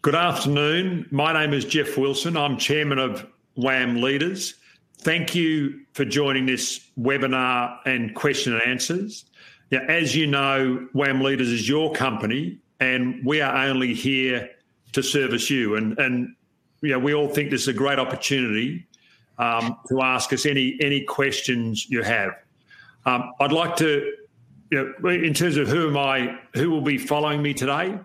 Good afternoon. My name is Geoff Wilson. I'm Chairman of WAM Leaders. Thank you for joining this webinar and question and answers. Now, as you know, WAM Leaders is your company, and we are only here to service you. And, and you know, we all think this is a great opportunity um, to ask us any any questions you have. Um, I'd like to, you know, in terms of who am I, who will be following me today,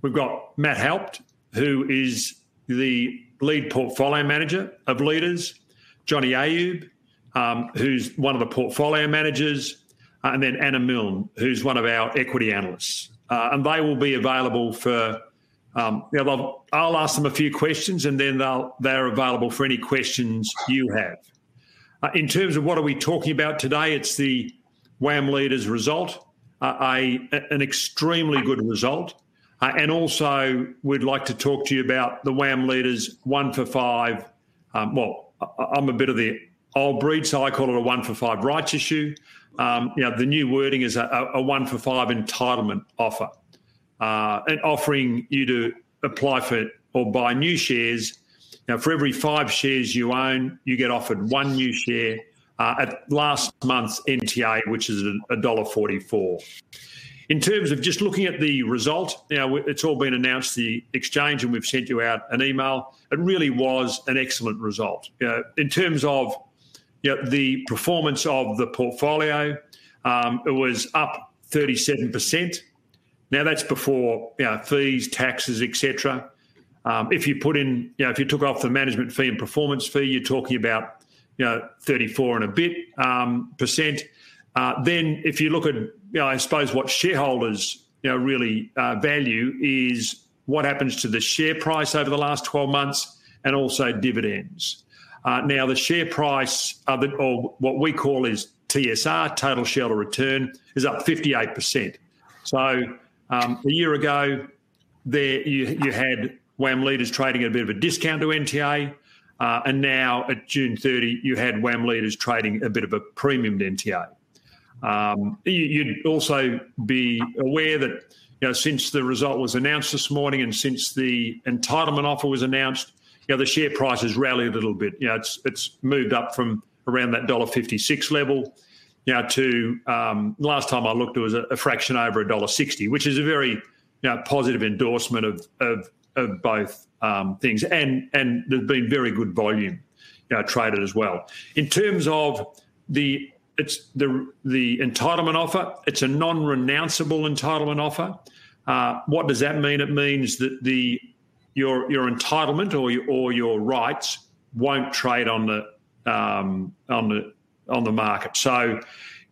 we've got Matt Haupt, who is the lead portfolio manager of Leaders, Johnny Ayub, um, who's one of the portfolio managers, uh, and then Anna Milne, who's one of our equity analysts. Uh, and they will be available for um, you know, I'll ask them a few questions and then they'll, they're available for any questions you have. Uh, in terms of what are we talking about today, it's the WAM Leaders result, uh, a, an extremely good result. Uh, and also, we'd like to talk to you about the WAM Leaders one for five. Um, well, I'm a bit of the old breed, so I call it a one for five rights issue. Um, you know, the new wording is a, a one for five entitlement offer uh, and offering you to apply for or buy new shares. Now, for every five shares you own, you get offered one new share uh, at last month's NTA, which is $1.44. In terms of just looking at the result, now it's all been announced the exchange, and we've sent you out an email. It really was an excellent result. You know, in terms of you know, the performance of the portfolio, um, it was up 37%. Now that's before you know, fees, taxes, etc. Um, if you put in, you know, if you took off the management fee and performance fee, you're talking about, you know, 34 and a bit um, percent. Uh, then, if you look at, you know, I suppose what shareholders, you know, really uh, value is what happens to the share price over the last 12 months and also dividends. Uh, now, the share price, or what we call is TSR, total shareholder return, is up 58%. So um, a year ago, there you, you had WAM leaders trading at a bit of a discount to NTA. Uh, and now at June 30, you had WAM leaders trading a bit of a premium to NTA. Um, you, would also be aware that you know, since the result was announced this morning and since the entitlement offer was announced, you know, the share price has rallied a little bit. You know, it's it's moved up from around that dollar fifty six level you know, to um, last time I looked, it was a, a fraction over a dollar sixty, which is a very you know, positive endorsement of of, of both um, things, and and there's been very good volume you know, traded as well. In terms of the it's the the entitlement offer. It's a non-renounceable entitlement offer. Uh, what does that mean? It means that the your your entitlement or your, or your rights won't trade on the um, on the on the market. So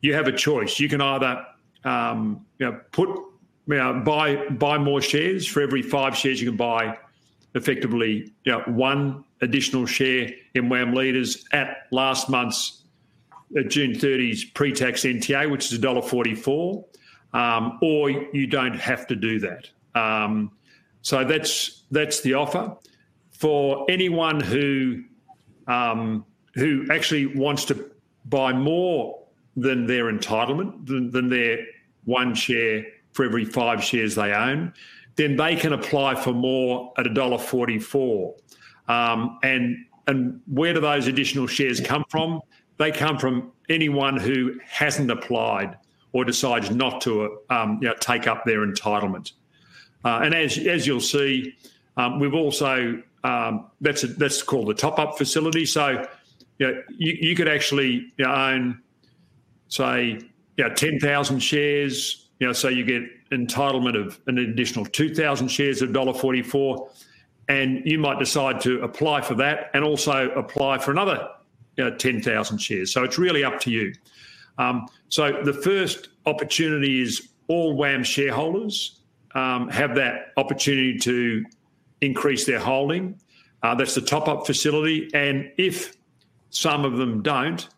you have a choice. You can either um, you know, put you know, buy buy more shares for every five shares you can buy effectively you know, one additional share in WAM Leaders at last month's uh, June 30's pre-tax NTA, which is $1.44, um, or you don't have to do that. Um, so that's that's the offer for anyone who um, who actually wants to buy more than their entitlement, than, than their one share for every five shares they own, then they can apply for more at $1.44. Um, and, and where do those additional shares come from? They come from anyone who hasn't applied or decides not to um, you know, take up their entitlement. Uh, and as, as you'll see, um, we've also, um, that's, a, that's called the top up facility. So you, know, you, you could actually you know, own, say, you know, 10,000 shares, you know, so you get entitlement of an additional 2,000 shares of $1.44. And you might decide to apply for that and also apply for another know, 10,000 shares. So it's really up to you. Um, so the first opportunity is all WAM shareholders um, have that opportunity to increase their holding. Uh, that's the top up facility. And if some of them don't,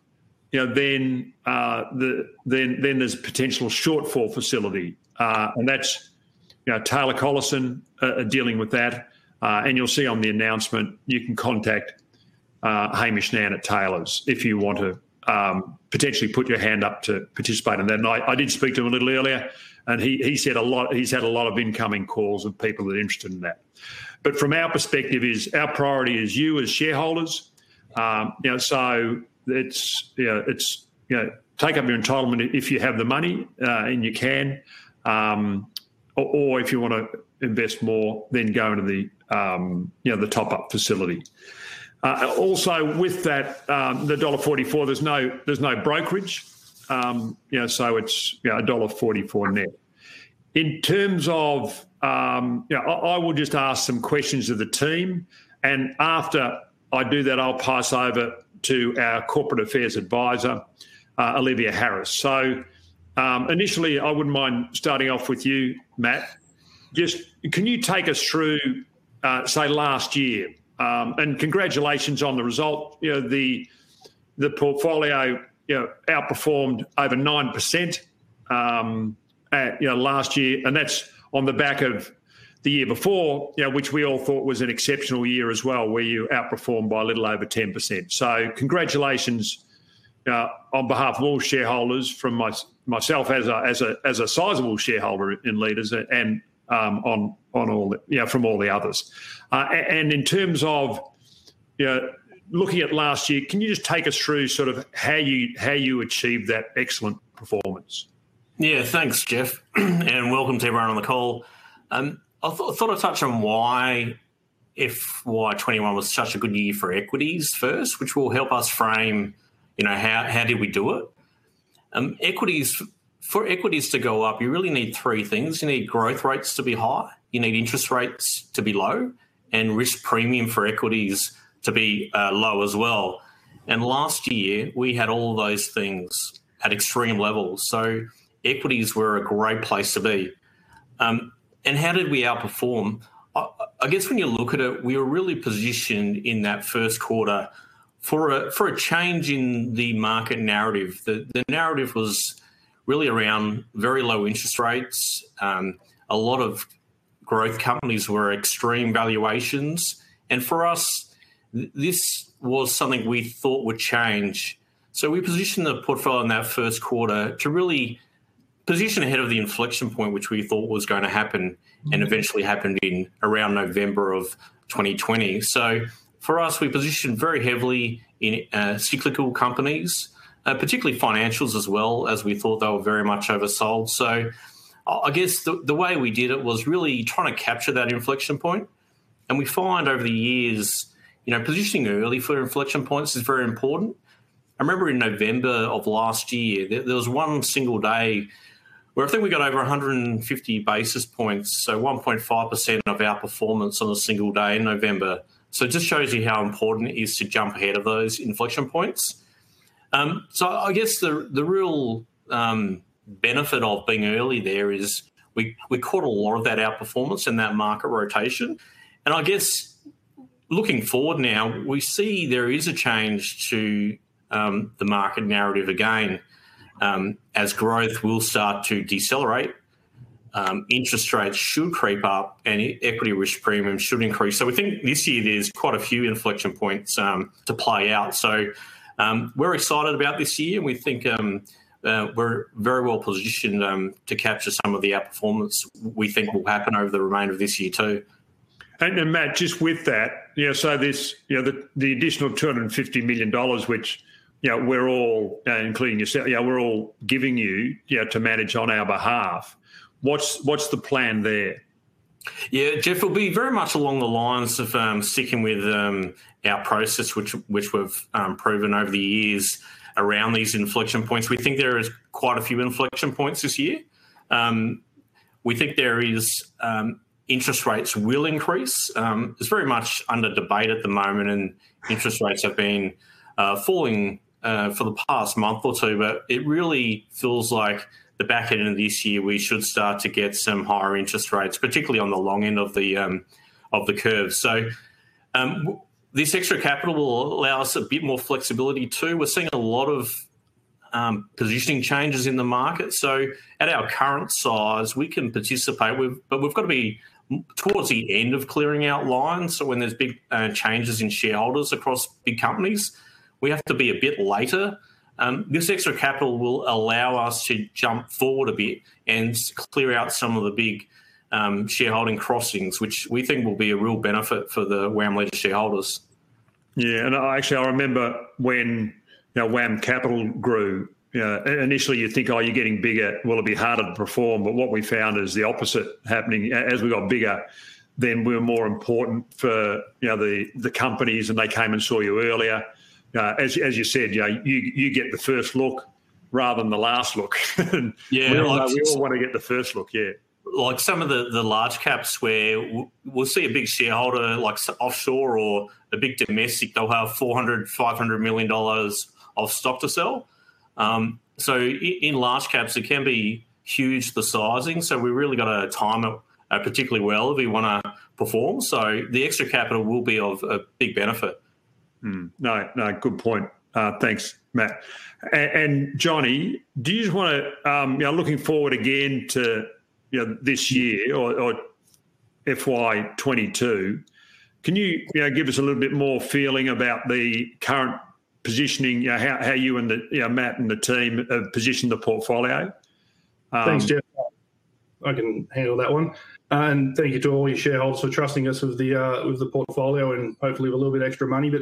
you know, then uh, the then then there's potential shortfall facility, uh, and that's you know Taylor Collison uh, dealing with that, uh, and you'll see on the announcement you can contact uh, Hamish Nan at Taylor's if you want to um, potentially put your hand up to participate in that. And I, I, did speak to him a little earlier. and he he said a lot. He's had a lot of incoming calls of people that are interested in that. But from our perspective, is our priority is you as shareholders. Um, you know, so it's you know, it's you know, take up your entitlement if you have the money uh, and you can, um, or, or, if you want to invest more, then go into the um, you know the top up facility. Uh, also, with that, um, the dollar forty four, there's no there's no brokerage, um, you know, so it's dollar forty four net. In terms of, um, you know, I, I will just ask some questions of the team, and after I do that, I'll pass over to our corporate affairs advisor, uh, Olivia Harris. So, um, initially, I wouldn't mind starting off with you, Matt. Just can you take us through, uh, say, last year? Um, and congratulations on the result. You know, the the portfolio you know outperformed over nine percent um, you know last year, and that's on the back of the year before, you know, which we all thought was an exceptional year as well, where you outperformed by a little over ten percent. So congratulations uh, on behalf of all shareholders, from my, myself as a as a as a sizable shareholder in Leaders, and on on all the, from all the others. Uh, and in terms of you know, looking at last year, can you just take us through sort of how you how you achieved that excellent performance? Yeah, thanks, Geoff, and welcome to everyone on the call. Um, I th- thought I'd touch on why FY21 was such a good year for equities first, which will help us frame, you know, how how did we do it? Um, equities for equities to go up, you really need three things. You need growth rates to be high, you need interest rates to be low, and risk premium for equities to be uh, low as well. And last year, we had all those things at extreme levels. So equities were a great place to be. Um, and how did we outperform? I, I, guess when you look at it, we were really positioned in that first quarter for a for a change in the market narrative. The the narrative was really around very low interest rates. Um, a lot of growth companies were extreme valuations, and for us, this was something we thought would change. So we positioned the portfolio in that first quarter to really position ahead of the inflection point, which we thought was going to happen and mm-hmm. eventually happened in around November of 2020. So for us, we positioned very heavily in uh, cyclical companies, uh, particularly financials as well, as we thought they were very much oversold. So I guess the, the way we did it was really trying to capture that inflection point. And we find over the years, you know, positioning early for inflection points is very important. I remember in November of last year, there, there was one single day where I think we got over 150 basis points, so 1.5% of our performance on a single day in November. So it just shows you how important it is to jump ahead of those inflection points. Um, so I guess the the real um, benefit of being early there is we we caught a lot of that outperformance and that market rotation, and I guess looking forward now, we see there is a change to um, the market narrative again. Um, as growth will start to decelerate, um, interest rates should creep up and equity risk premium should increase. So we think this year there's quite a few inflection points um, to play out. So um, we're excited about this year and we think um, uh, we're very well positioned um, to capture some of the outperformance we think will happen over the remainder of this year too. And, and, Matt, just with that, you know, so this, you know, the, the additional two hundred and fifty million dollars, which you know we're all, uh, including yourself, yeah, we're all giving you, you know, to manage on our behalf. What's what's the plan there? Yeah, Geoff, will be very much along the lines of um, sticking with um, our process, which which we've um, proven over the years around these inflection points. We think there is quite a few inflection points this year. Um, we think there is um, interest rates will increase. Um, it's very much under debate at the moment, and interest rates have been uh, falling uh, for the past month or two. But it really feels like the back end of this year we should start to get some higher interest rates, particularly on the long end of the um, of the curve. So. Um, this extra capital will allow us a bit more flexibility too. We're seeing a lot of um, positioning changes in the market. So at our current size, we can participate with, but we've got to be towards the end of clearing out lines. So when there's big uh, changes in shareholders across big companies, we have to be a bit later this extra capital will allow us to jump forward a bit and clear out some of the big um, shareholding crossings, which we think will be a real benefit for the WAM Leader shareholders. Yeah, and actually, I remember when WAM Capital grew. Initially, you think, oh, you're getting bigger. Will it be harder to perform? But what we found is the opposite happening. As we got bigger, then we were more important for you know the the companies, and they came and saw you earlier. Uh, as as you said, you know, you you get the first look rather than the last look. yeah, we all, like, we all want to get the first look. Yeah like some of the, the large caps where we'll see a big shareholder like offshore or a big domestic, they'll have 400, 500 million dollars of stock to sell. Um, so in large caps, it can be huge the sizing. So we really got to time it uh, particularly well if we want to perform. So the extra capital will be of a big benefit. Mm, no, no, good point. Uh, thanks, Matt. And, and, Johnny, do you just want to, um, you know, looking forward again to you know, this year or, or FY22. Can you, you know, give us a little bit more feeling about the current positioning, you know, how, how you and the you know, Matt and the team have positioned the portfolio? Um, Thanks, Geoff. I can handle that one. And thank you to all your shareholders for trusting us with the uh, with the portfolio and hopefully with a little bit extra money. But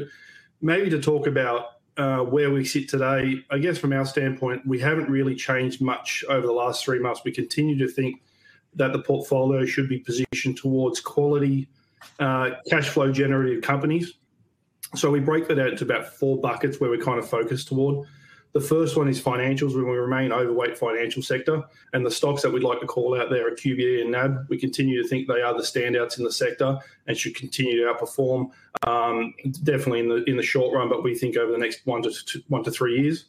maybe to talk about uh, where we sit today, I guess from our standpoint, we haven't really changed much over the last three months. We continue to think that the portfolio should be positioned towards quality uh, cash flow generative companies. So we break that out into about four buckets where we kind of focus toward. The first one is financials, we remain overweight financial sector, and the stocks that we'd like to call out there are QBE and NAB. We continue to think they are the standouts in the sector and should continue to outperform, um, definitely in the in the short run, but we think over the next one to two, one to three years.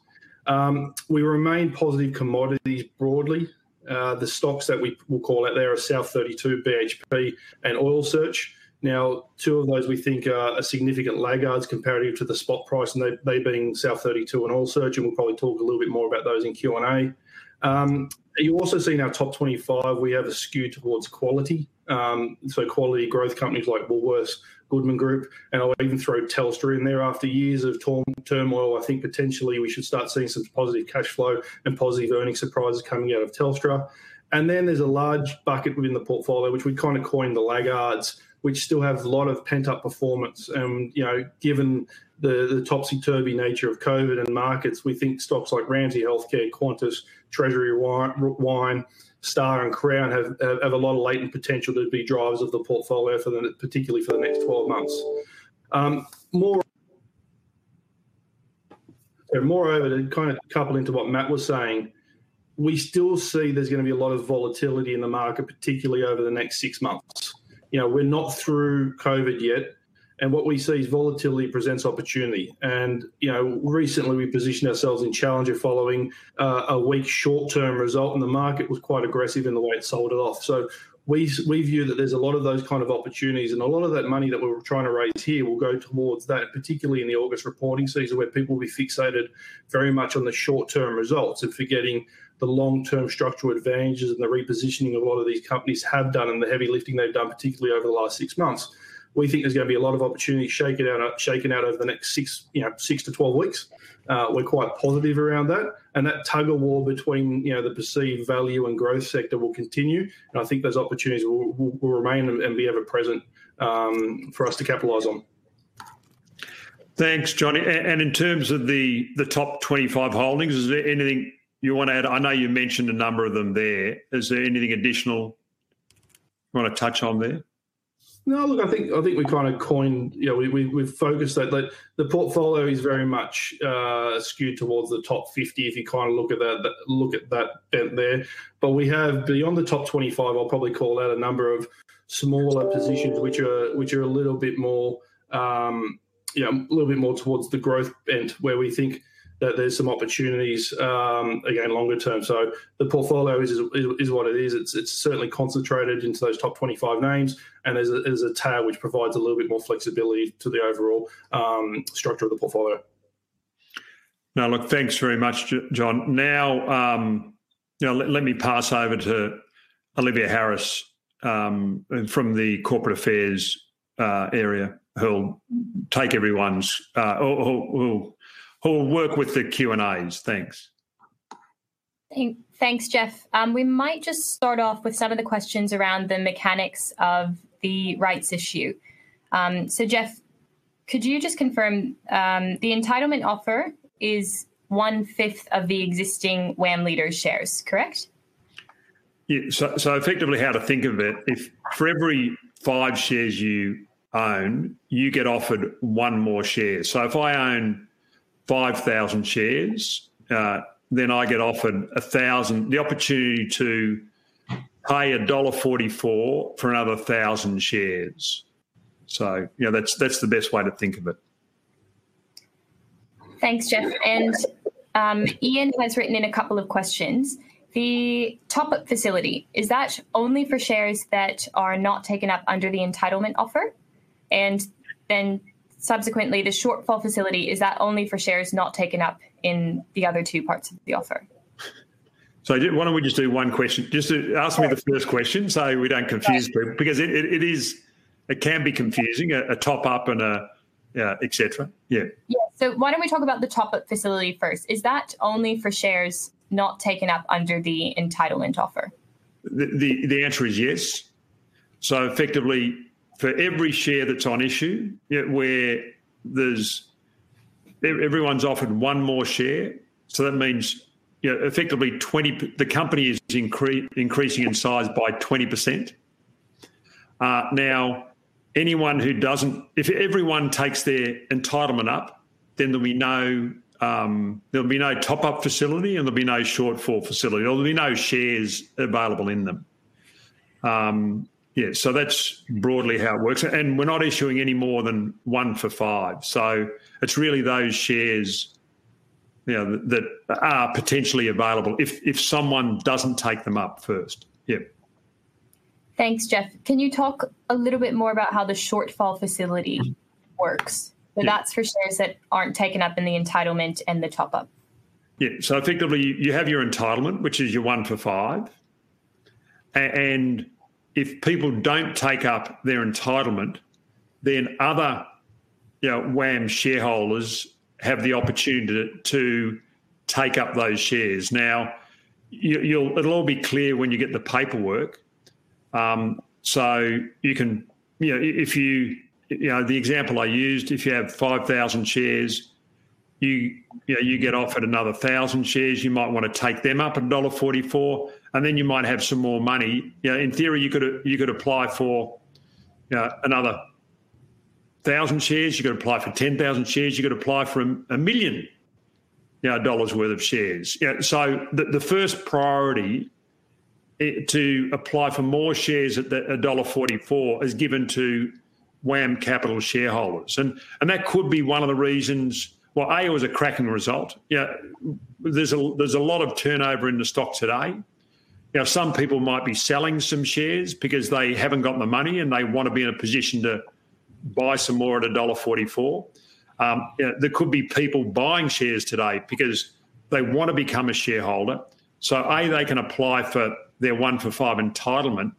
Um, we remain positive commodities broadly. Uh, the stocks that we will call out there are South 32, BHP, and Oil Search. Now, two of those we think are, significant laggards comparative to the spot price, and they, they being South 32 and Oil Search, and we'll probably talk a little bit more about those in Q and A. Um, you also see in our top 25, we have a skew towards quality. Um, so quality growth companies like Woolworths, Goodman Group, and I'll even throw Telstra in there. After years of turmoil, I think potentially we should start seeing some positive cash flow and positive earning surprises coming out of Telstra. And then there's a large bucket within the portfolio, which we kind of coined the laggards, which still have a lot of pent up performance. And, you know, given the, the topsy turvy nature of COVID and markets, we think stocks like Ramsay Healthcare, Qantas, Treasury Wine, Star and Crown have, have a lot of latent potential to be drivers of the portfolio for the particularly for the next 12 months. Um, more moreover, to kind of couple into what Matt was saying, we still see there's going to be a lot of volatility in the market, particularly over the next six months. You know, we're not through COVID yet. And what we see is volatility presents opportunity. And, you know, recently we positioned ourselves in Challenger following uh, a weak short term result, and the market was quite aggressive in the way it sold it off. So we, we view that there's a lot of those kind of opportunities, and a lot of that money that we're trying to raise here will go towards that, particularly in the August reporting season, where people will be fixated very much on the short term results and forgetting the long term structural advantages and the repositioning a lot of these companies have done and the heavy lifting they've done, particularly over the last six months we think there's going to be a lot of opportunity shaken out, shaken out over the next six, you know, six to twelve weeks. Uh, we're quite positive around that, and that tug of war between you know the perceived value and growth sector will continue. And I think those opportunities will, will, will remain and be ever present um, for us to capitalise on. Thanks, Johnny. And in terms of the the top twenty five holdings, is there anything you want to add? I know you mentioned a number of them there. Is there anything additional you want to touch on there? No, look, I think I think we kind of coined, you know, we, we we've focused that that the portfolio is very much uh, skewed towards the top fifty. If you kind of look at that, that look at that bent there, but we have beyond the top twenty five. I'll probably call out a number of smaller positions which are which are a little bit more, um, you know, a little bit more towards the growth bent, where we think that there's some opportunities um, again longer term. So the portfolio is, is, is what it is. It's it's certainly concentrated into those top 25 names, and there's a, there's a tail which provides a little bit more flexibility to the overall um, structure of the portfolio. Now, look, thanks very much, John. Now, um, let, let, me pass over to Olivia Harris um, from the corporate affairs uh, area, who'll take everyone's, uh, who'll, who'll who'll work with the Q and A's. Thanks. Thanks, Geoff. Um, we might just start off with some of the questions around the mechanics of the rights issue. Um, so, Geoff, could you just confirm um, the entitlement offer is one fifth of the existing WAM leaders shares, correct? Yeah. So, so effectively, how to think of it: if for every five shares you own, you get offered one more share. So, if I own five thousand shares, uh, then I get offered a thousand, the opportunity to pay a dollar forty-four for another thousand shares. So, you know, that's that's the best way to think of it. Thanks, Geoff. And um, Ian has written in a couple of questions. The top up facility, is that only for shares that are not taken up under the entitlement offer? And then subsequently, the shortfall facility, is that only for shares not taken up in the other two parts of the offer? So why don't we just do one question? Just to ask me the first question so we don't confuse people because it, it, it is it can be confusing a, a top up and a uh, etc. Yeah. Yeah. So why don't we talk about the top up facility first? Is that only for shares not taken up under the entitlement offer? The, the, the answer is yes. So effectively, for every share that's on issue, where there's everyone's offered one more share, so that means you know, effectively twenty. The company is incre- increasing in size by twenty percent. Uh, now, anyone who doesn't, if everyone takes their entitlement up, then there'll be no um, there'll be no top up facility and there'll be no shortfall facility. There'll be no shares available in them. Um, yeah, so that's broadly how it works. And we're not issuing any more than one for five. So it's really those shares you know, that are potentially available if, if someone doesn't take them up first. Yeah. Thanks, Geoff. Can you talk a little bit more about how the shortfall facility works? So yeah. that's for shares that aren't taken up in the entitlement and the top up. Yeah. So effectively, you have your entitlement, which is your one for five. And if people don't take up their entitlement, then other you know, WAM shareholders have the opportunity to, take up those shares. Now, you, will it'll all be clear when you get the paperwork. Um, so you can, you know, if you you know, the example I used, if you have 5,000 shares, you, you, know, you get offered another 1,000 shares, you might want to take them up at $1.44, and then you might have some more money. You know, in theory, you could, you could apply for you know, another 1,000 shares, you could apply for 10,000 shares, you could apply for a, a million you know, dollars worth of shares. Know, so the, the first priority eh, to apply for more shares at the $1.44 is given to WAM Capital shareholders. And, and that could be one of the reasons. Well, A, it was a cracking result. Yeah, there's a, there's a lot of turnover in the stock today. Know, some people might be selling some shares because they haven't got the money and they want to be in a position to buy some more at $1.44. Um, you know, there could be people buying shares today because they want to become a shareholder. So, A, they can apply for their one for five entitlement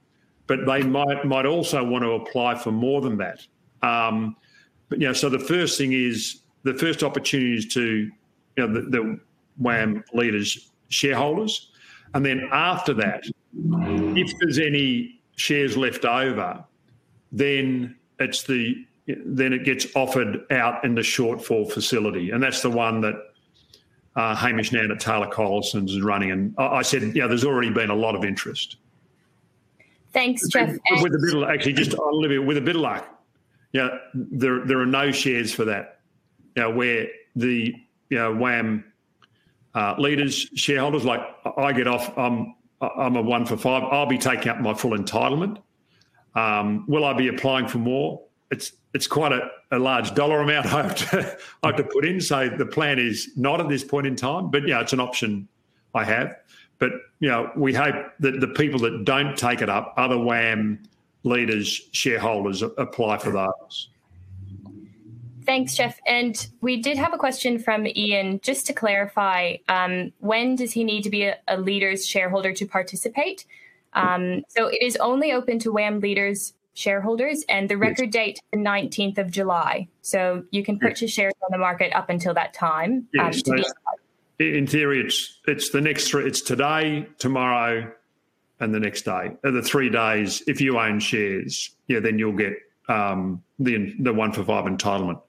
but they might might also want to apply for more than that. Um, but you know, so the first thing is the first opportunity is to you know the, the WAM leaders shareholders, and then after that, if there's any shares left over, then it's the then it gets offered out in the shortfall facility, and that's the one that uh, Hamish Nan at Taylor Collison is running. And I, I said, yeah, you know, there's already been a lot of interest. Thanks, Geoff. With, a bit of actually, just Olivia, with a bit of luck, yeah, there there are no shares for that. You know, where the you know WAM uh, leaders, shareholders, like I get off, I'm I'm a one for five. I'll be taking up my full entitlement. Um, will I be applying for more? It's it's quite a, a large dollar amount I have to I have to put in. So the plan is not at this point in time, but yeah, it's an option I have. But you know, we hope that the people that don't take it up, other WAM leaders, shareholders, apply for those. Thanks, Geoff. And we did have a question from Ian. Just to clarify, um, when does he need to be a, a leaders shareholder to participate? Um, so it is only open to WAM leaders shareholders, and the record yes. date the 19th of July. So you can purchase shares on the market up until that time. Yes, um, so in theory, it's it's the next three. It's today, tomorrow, and the next day. the three days. If you own shares, yeah, then you'll get um, the the one for five entitlement.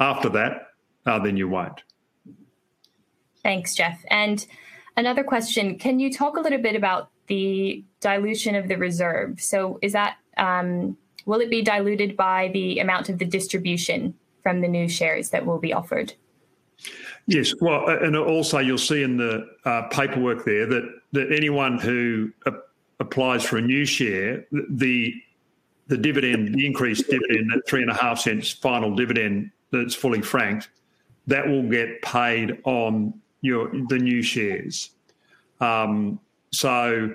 After that, uh, then you won't. Thanks, Geoff. And another question: Can you talk a little bit about the dilution of the reserve? So, is that um, will it be diluted by the amount of the distribution from the new shares that will be offered? Yes, well, and also you'll see in the uh, paperwork there that that anyone who uh, applies for a new share, the the dividend, the increased dividend, that three and a half cents final dividend that's fully franked, that will get paid on your the new shares. Um, so,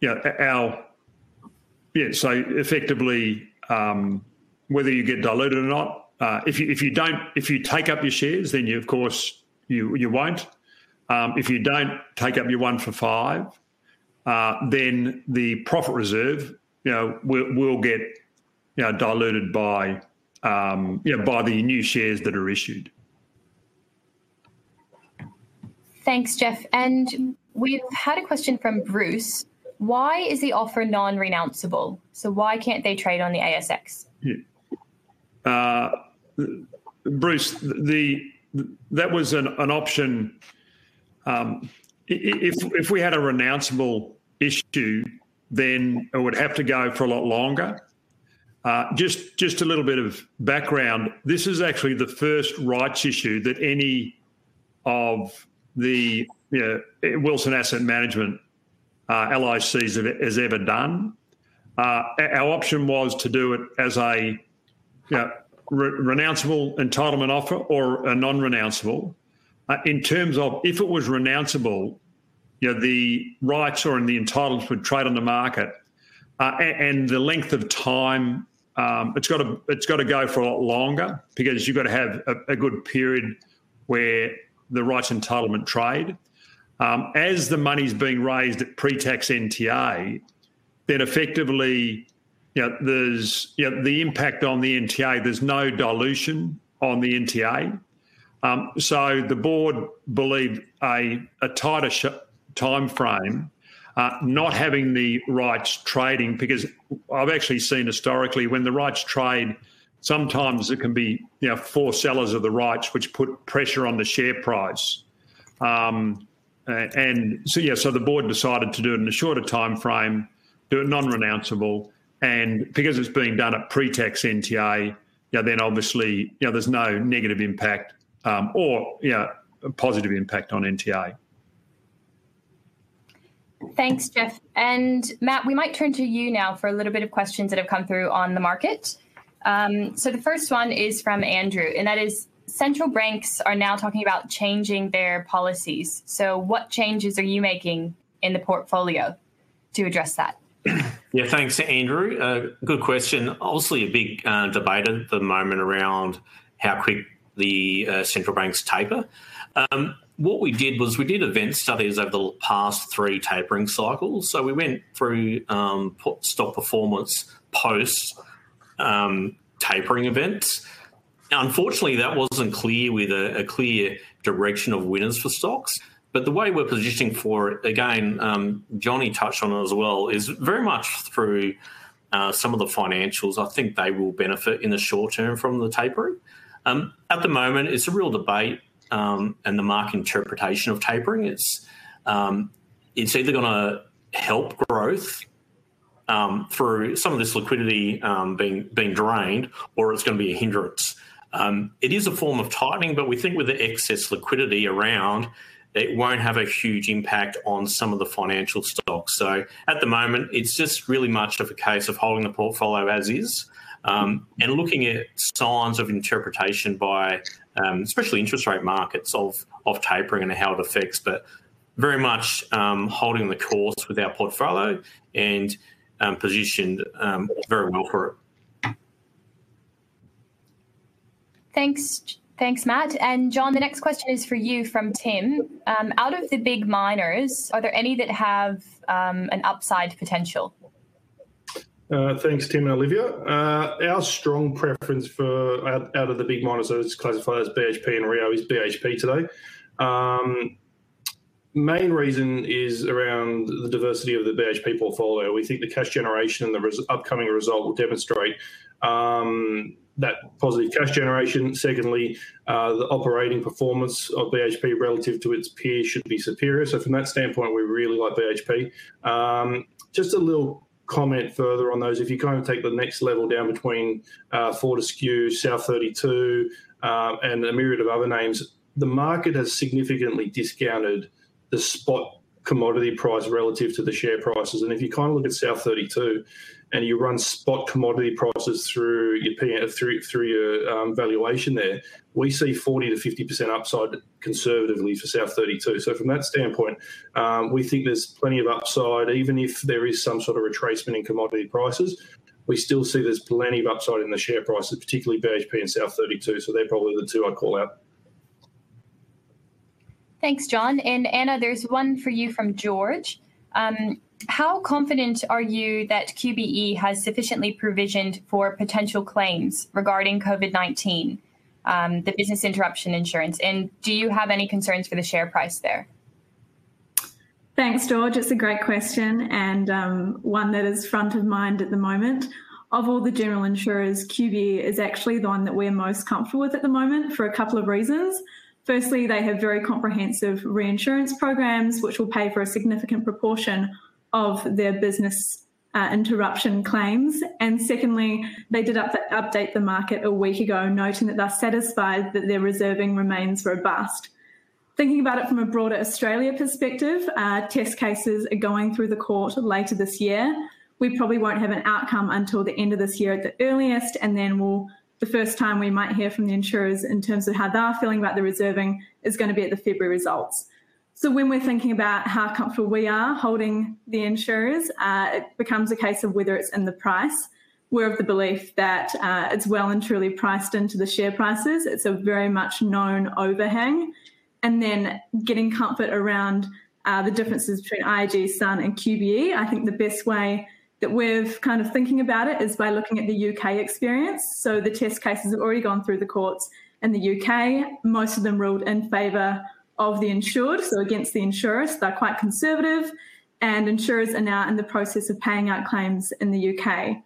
yeah, our yeah, so effectively, um, whether you get diluted or not, uh, if you if you don't if you take up your shares, then you of course you you won't. Um, if you don't take up your one for five, uh, then the profit reserve, you know, will, will get you know diluted by um, you know by the new shares that are issued. Thanks, Geoff. And we've had a question from Bruce. Why is the offer non-renounceable? So why can't they trade on the ASX? Yeah. Uh, Bruce, the that was an, an option. Um, if if we had a renounceable issue, then it would have to go for a lot longer. Uh, just just a little bit of background. This is actually the first rights issue that any of the you know, Wilson Asset Management uh, LICs has ever done. Uh, our option was to do it as a you know, re- renounceable entitlement offer or a non-renounceable. Uh, in terms of if it was renounceable, you know, the rights or in the entitlements would trade on the market, uh, and, the length of time um, it's got to it's got to go for a lot longer because you've got to have a, a good period where the rights entitlement trade. Um, as the money's being raised at pre-tax NTA, then effectively, you know, there's you know, the impact on the NTA. There's no dilution on the NTA. Um, so the board believed a, a tighter sh- time frame, uh, not having the rights trading, because I've actually seen historically when the rights trade – sometimes it can be you know four sellers of the rights, which put pressure on the share price. Um, and so yeah, so the board decided to do it in a shorter time frame, do it non-renounceable, and because it's being done at pre-tax NTA, yeah, then obviously you know there's no negative impact um, or you know, positive impact on NTA. Thanks, Geoff. And Matt, we might turn to you now for a little bit of questions that have come through on the market. Um, so the first one is from Andrew, and that is central banks are now talking about changing their policies. So, what changes are you making in the portfolio to address that? Yeah, thanks, Andrew. Uh, good question. Obviously, a big uh, debate at the moment around how quick the uh, central banks taper. Um, what we did was we did event studies over the past three tapering cycles. So we went through um, stock performance post um, tapering events. Unfortunately, that wasn't clear with a, a, clear direction of winners for stocks. But the way we're positioning for it, again, um, Johnny touched on it as well, is very much through uh, some of the financials. I think they will benefit in the short term from the tapering. Um, at the moment, it's a real debate um, and the market interpretation of tapering. It's um, it's either going to help growth um, through some of this liquidity um, being being drained, or it's going to be a hindrance. Um, it is a form of tightening, but we think with the excess liquidity around, it won't have a huge impact on some of the financial stocks. So at the moment, it's just really much of a case of holding the portfolio as is. Um, and looking at signs of interpretation by um, especially interest rate markets of, of tapering and how it affects, but very much um, holding the course with our portfolio and um, positioned um, very well for it. Thanks, thanks, Matt. And John, the next question is for you from Tim. Um, out of the big miners, are there any that have um, an upside potential? Uh, thanks, Tim and Olivia. Uh, our strong preference for out, out, of the big miners, so it's classified as BHP and Rio, is BHP today. Um, main reason is around the diversity of the BHP portfolio. We think the cash generation and the res- upcoming result will demonstrate um, that positive cash generation. Secondly, uh, the operating performance of BHP relative to its peers should be superior. So, from that standpoint, we really like BHP. Um, just a little comment further on those. If you kind of take the next level down between uh, Fortescue, South 32, uh, and a myriad of other names, the market has significantly discounted the spot commodity price relative to the share prices. And if you kind of look at South 32 and you run spot commodity prices through your through through your um, valuation there, we see 40 to 50 percent upside conservatively for South 32. So from that standpoint, um, we think there's plenty of upside, even if there is some sort of retracement in commodity prices. We still see there's plenty of upside in the share prices, particularly BHP and South 32. So they're probably the two I'd call out. Thanks, John. And Anna, there's one for you from George. Um, how confident are you that QBE has sufficiently provisioned for potential claims regarding COVID 19, um, the business interruption insurance? And do you have any concerns for the share price there? Thanks, George. It's a great question and um, one that is front of mind at the moment. Of all the general insurers, QBE is actually the one that we're most comfortable with at the moment for a couple of reasons. Firstly, they have very comprehensive reinsurance programs, which will pay for a significant proportion of their business uh, interruption claims. And secondly, they did up- update the market a week ago, noting that they're satisfied that their reserving remains robust. Thinking about it from a broader Australia perspective, uh, test cases are going through the court later this year. We probably won't have an outcome until the end of this year at the earliest, and then we'll the first time we might hear from the insurers in terms of how they're feeling about the reserving is going to be at the February results. So when we're thinking about how comfortable we are holding the insurers, uh, it becomes a case of whether it's in the price. We're of the belief that uh, it's well and truly priced into the share prices. It's a very much known overhang. And then getting comfort around uh, the differences between IAG, Sun, and QBE. I think the best way that we're kind of thinking about it is by looking at the UK experience. So the test cases have already gone through the courts in the UK. Most of them ruled in favour of the insured, so against the insurers. They're quite conservative, and insurers are now in the process of paying out claims in the UK.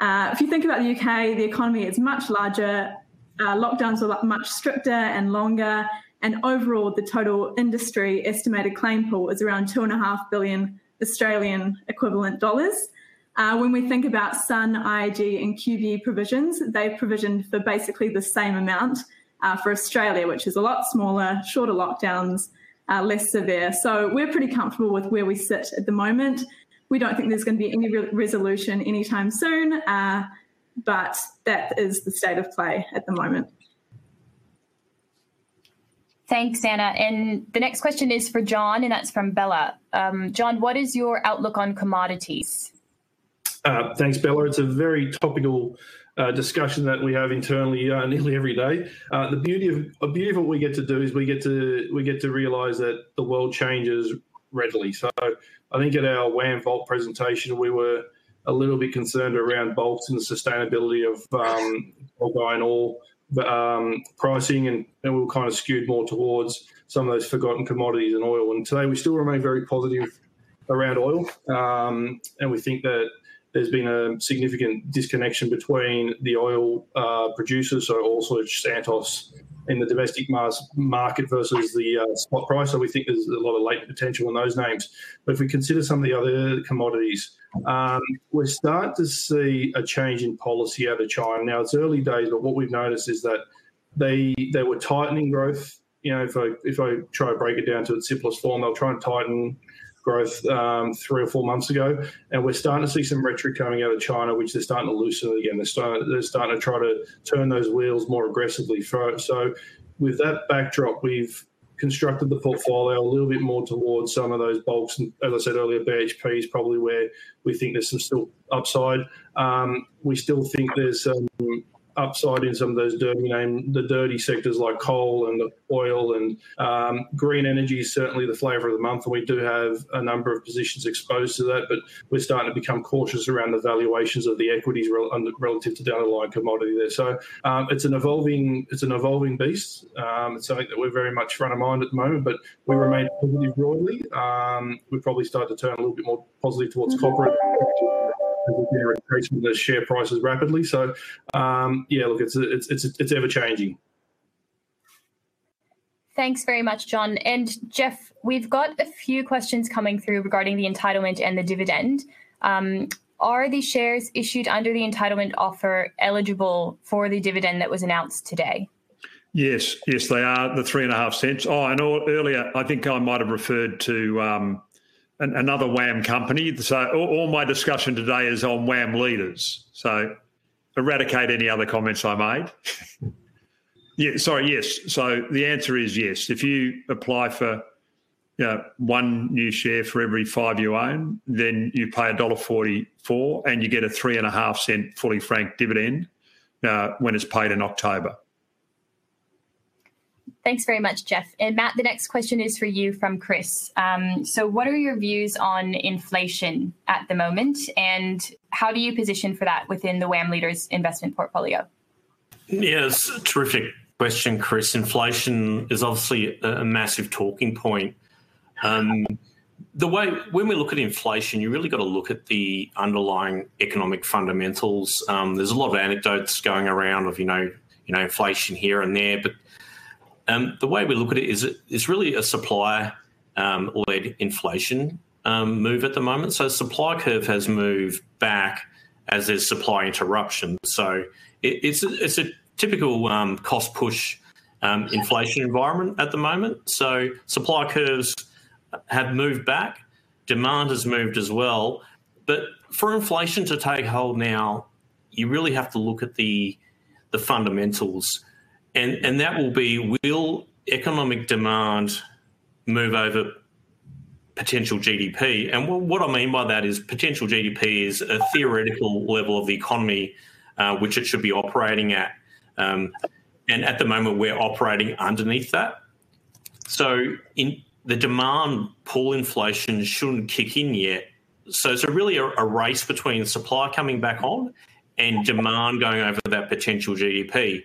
Uh, if you think about the UK, the economy is much larger, uh, lockdowns are much stricter and longer, and overall, the total industry estimated claim pool is around two and a half billion Australian equivalent dollars. Uh, when we think about Sun, IAG, and QBE provisions, they've provisioned for basically the same amount uh, for Australia, which is a lot smaller, shorter lockdowns, uh, less severe. So we're pretty comfortable with where we sit at the moment. We don't think there's going to be any re- resolution anytime soon, uh, but that is the state of play at the moment. Thanks, Anna. And the next question is for John, and that's from Bella. Um, John, what is your outlook on commodities? Uh, thanks, Bella. It's a very topical uh, discussion that we have internally uh, nearly every day. Uh, the beauty of the beauty of what we get to do is we get to we get to realise that the world changes readily. So I think at our WAM Vault presentation, we were a little bit concerned around bulks and the sustainability of um, iron ore um, pricing, and, and we were kind of skewed more towards some of those forgotten commodities and oil. And today we still remain very positive around oil, um, and we think that there's been a significant disconnection between the oil uh, producers, so also Santos in the domestic market versus the uh, spot price. So we think there's a lot of latent potential in those names. But if we consider some of the other commodities, um, we're starting to see a change in policy out of China. Now it's early days, but what we've noticed is that they they were tightening growth. You know, if I if I try to break it down to its simplest form, they'll try and tighten growth um, three or four months ago, and we're starting to see some rhetoric coming out of China, which they're starting to loosen again. They're starting, they're starting to try to turn those wheels more aggressively. So, with that backdrop, we've constructed the portfolio a little bit more towards some of those bulks. And as I said earlier, BHP is probably where we think there's some still upside. Um, we still think there's some upside in some of those dirty name, the dirty sectors like coal and oil and um, green energy is certainly the flavour of the month, and we do have a number of positions exposed to that. But we're starting to become cautious around the valuations of the equities relative to the underlying commodity there. So um, it's an evolving it's an evolving beast. Um, it's something that we're very much front of mind at the moment, but we remain positive broadly. Um, we probably start to turn a little bit more positive towards corporate increasing the share prices rapidly. So, um, yeah, look, it's it's it's, it's ever changing. Thanks very much, John. And Geoff, we've got a few questions coming through regarding the entitlement and the dividend. Um, are the shares issued under the entitlement offer eligible for the dividend that was announced today? Yes, yes, they are the three and a half cents. Oh, and earlier, I think I might have referred to um, an, another WAM company. So all, all, my discussion today is on WAM leaders. So eradicate any other comments I made. yeah, sorry, yes. So the answer is yes. If you apply for you know, one new share for every five you own, then you pay $1.44 and you get a three and a half cent fully franked dividend uh, when it's paid in October. Thanks very much, Geoff. And Matt, the next question is for you from Chris. Um, so, what are your views on inflation at the moment, and how do you position for that within the WAM Leaders investment portfolio? Yes, terrific question, Chris. Inflation is obviously a, massive talking point. Um, the way when we look at inflation, you really got to look at the underlying economic fundamentals. Um, there's a lot of anecdotes going around of you know you know inflation here and there, but um, the way we look at it is it's really a supply um, led inflation um, move at the moment. So supply curve has moved back as there's supply interruption. So it, it's a, it's a typical um, cost push um, inflation environment at the moment. So supply curves have moved back, demand has moved as well. But for inflation to take hold now, you really have to look at the the fundamentals and and that will be will economic demand move over potential GDP? And what I mean by that is potential GDP is a theoretical level of the economy uh, which it should be operating at. Um, and at the moment, we're operating underneath that. So in the demand pull inflation shouldn't kick in yet. So it's a really a, a race between supply coming back on and demand going over that potential GDP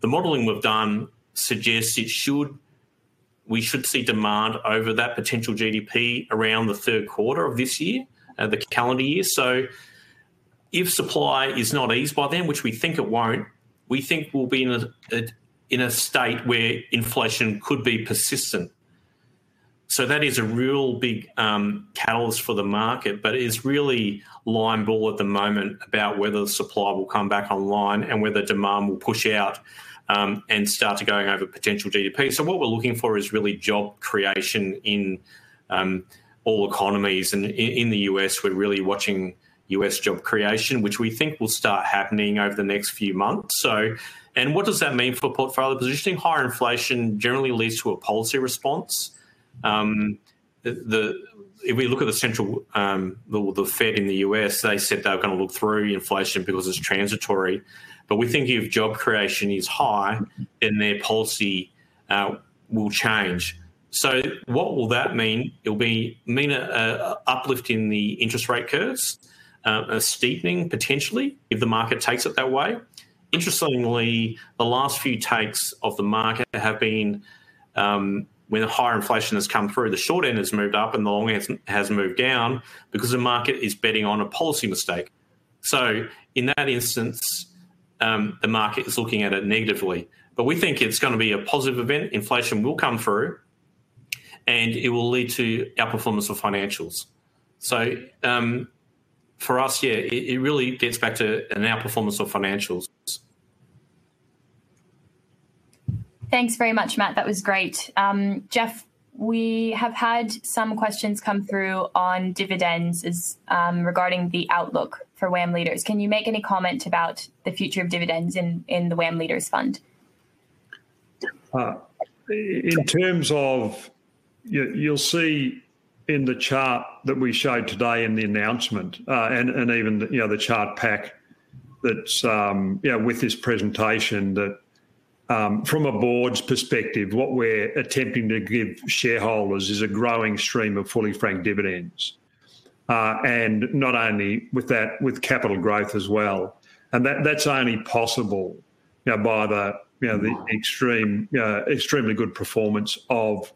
the modelling we've done suggests it should we should see demand over that potential GDP around the third quarter of this year, uh, the calendar year. So, if supply is not eased by then, which we think it won't, we think we'll be in a, a in a state where inflation could be persistent. So that is a real big um, catalyst for the market, but it's really line ball at the moment about whether the supply will come back online and whether demand will push out um, and start to going over potential GDP. So what we're looking for is really job creation in um, all economies, and in, in, the US, we're really watching US job creation, which we think will start happening over the next few months. So. And what does that mean for portfolio positioning? Higher inflation generally leads to a policy response. Um, the, the, if we look at the central um, the, the, Fed in the US, they said they were going to look through inflation because it's transitory. But we think if job creation is high, then their policy uh, will change. So what will that mean? It'll be mean a, a uplift in the interest rate curves, uh, a steepening potentially if the market takes it that way. Interestingly, the last few takes of the market have been um, when higher inflation has come through, the short end has moved up and the long end has moved down because the market is betting on a policy mistake. So in that instance, um, the market is looking at it negatively. But we think it's going to be a positive event. Inflation will come through, and it will lead to outperformance of financials. So um, for us, yeah, it, it, really gets back to an outperformance of financials. Thanks very much, Matt. That was great. Um, Geoff, we have had some questions come through on dividends as, um, regarding the outlook for WAM leaders. Can you make any comment about the future of dividends in, in the WAM leaders fund? Uh, in terms of, you, you'll see in the chart that we showed today in the announcement, uh, and, and even the, you know the chart pack that's um, with this presentation that um, from a board's perspective, what we're attempting to give shareholders is a growing stream of fully franked dividends. Uh, and not only with that, with capital growth as well. And that, that's only possible you know, by the, you know, the extreme, uh, extremely good performance of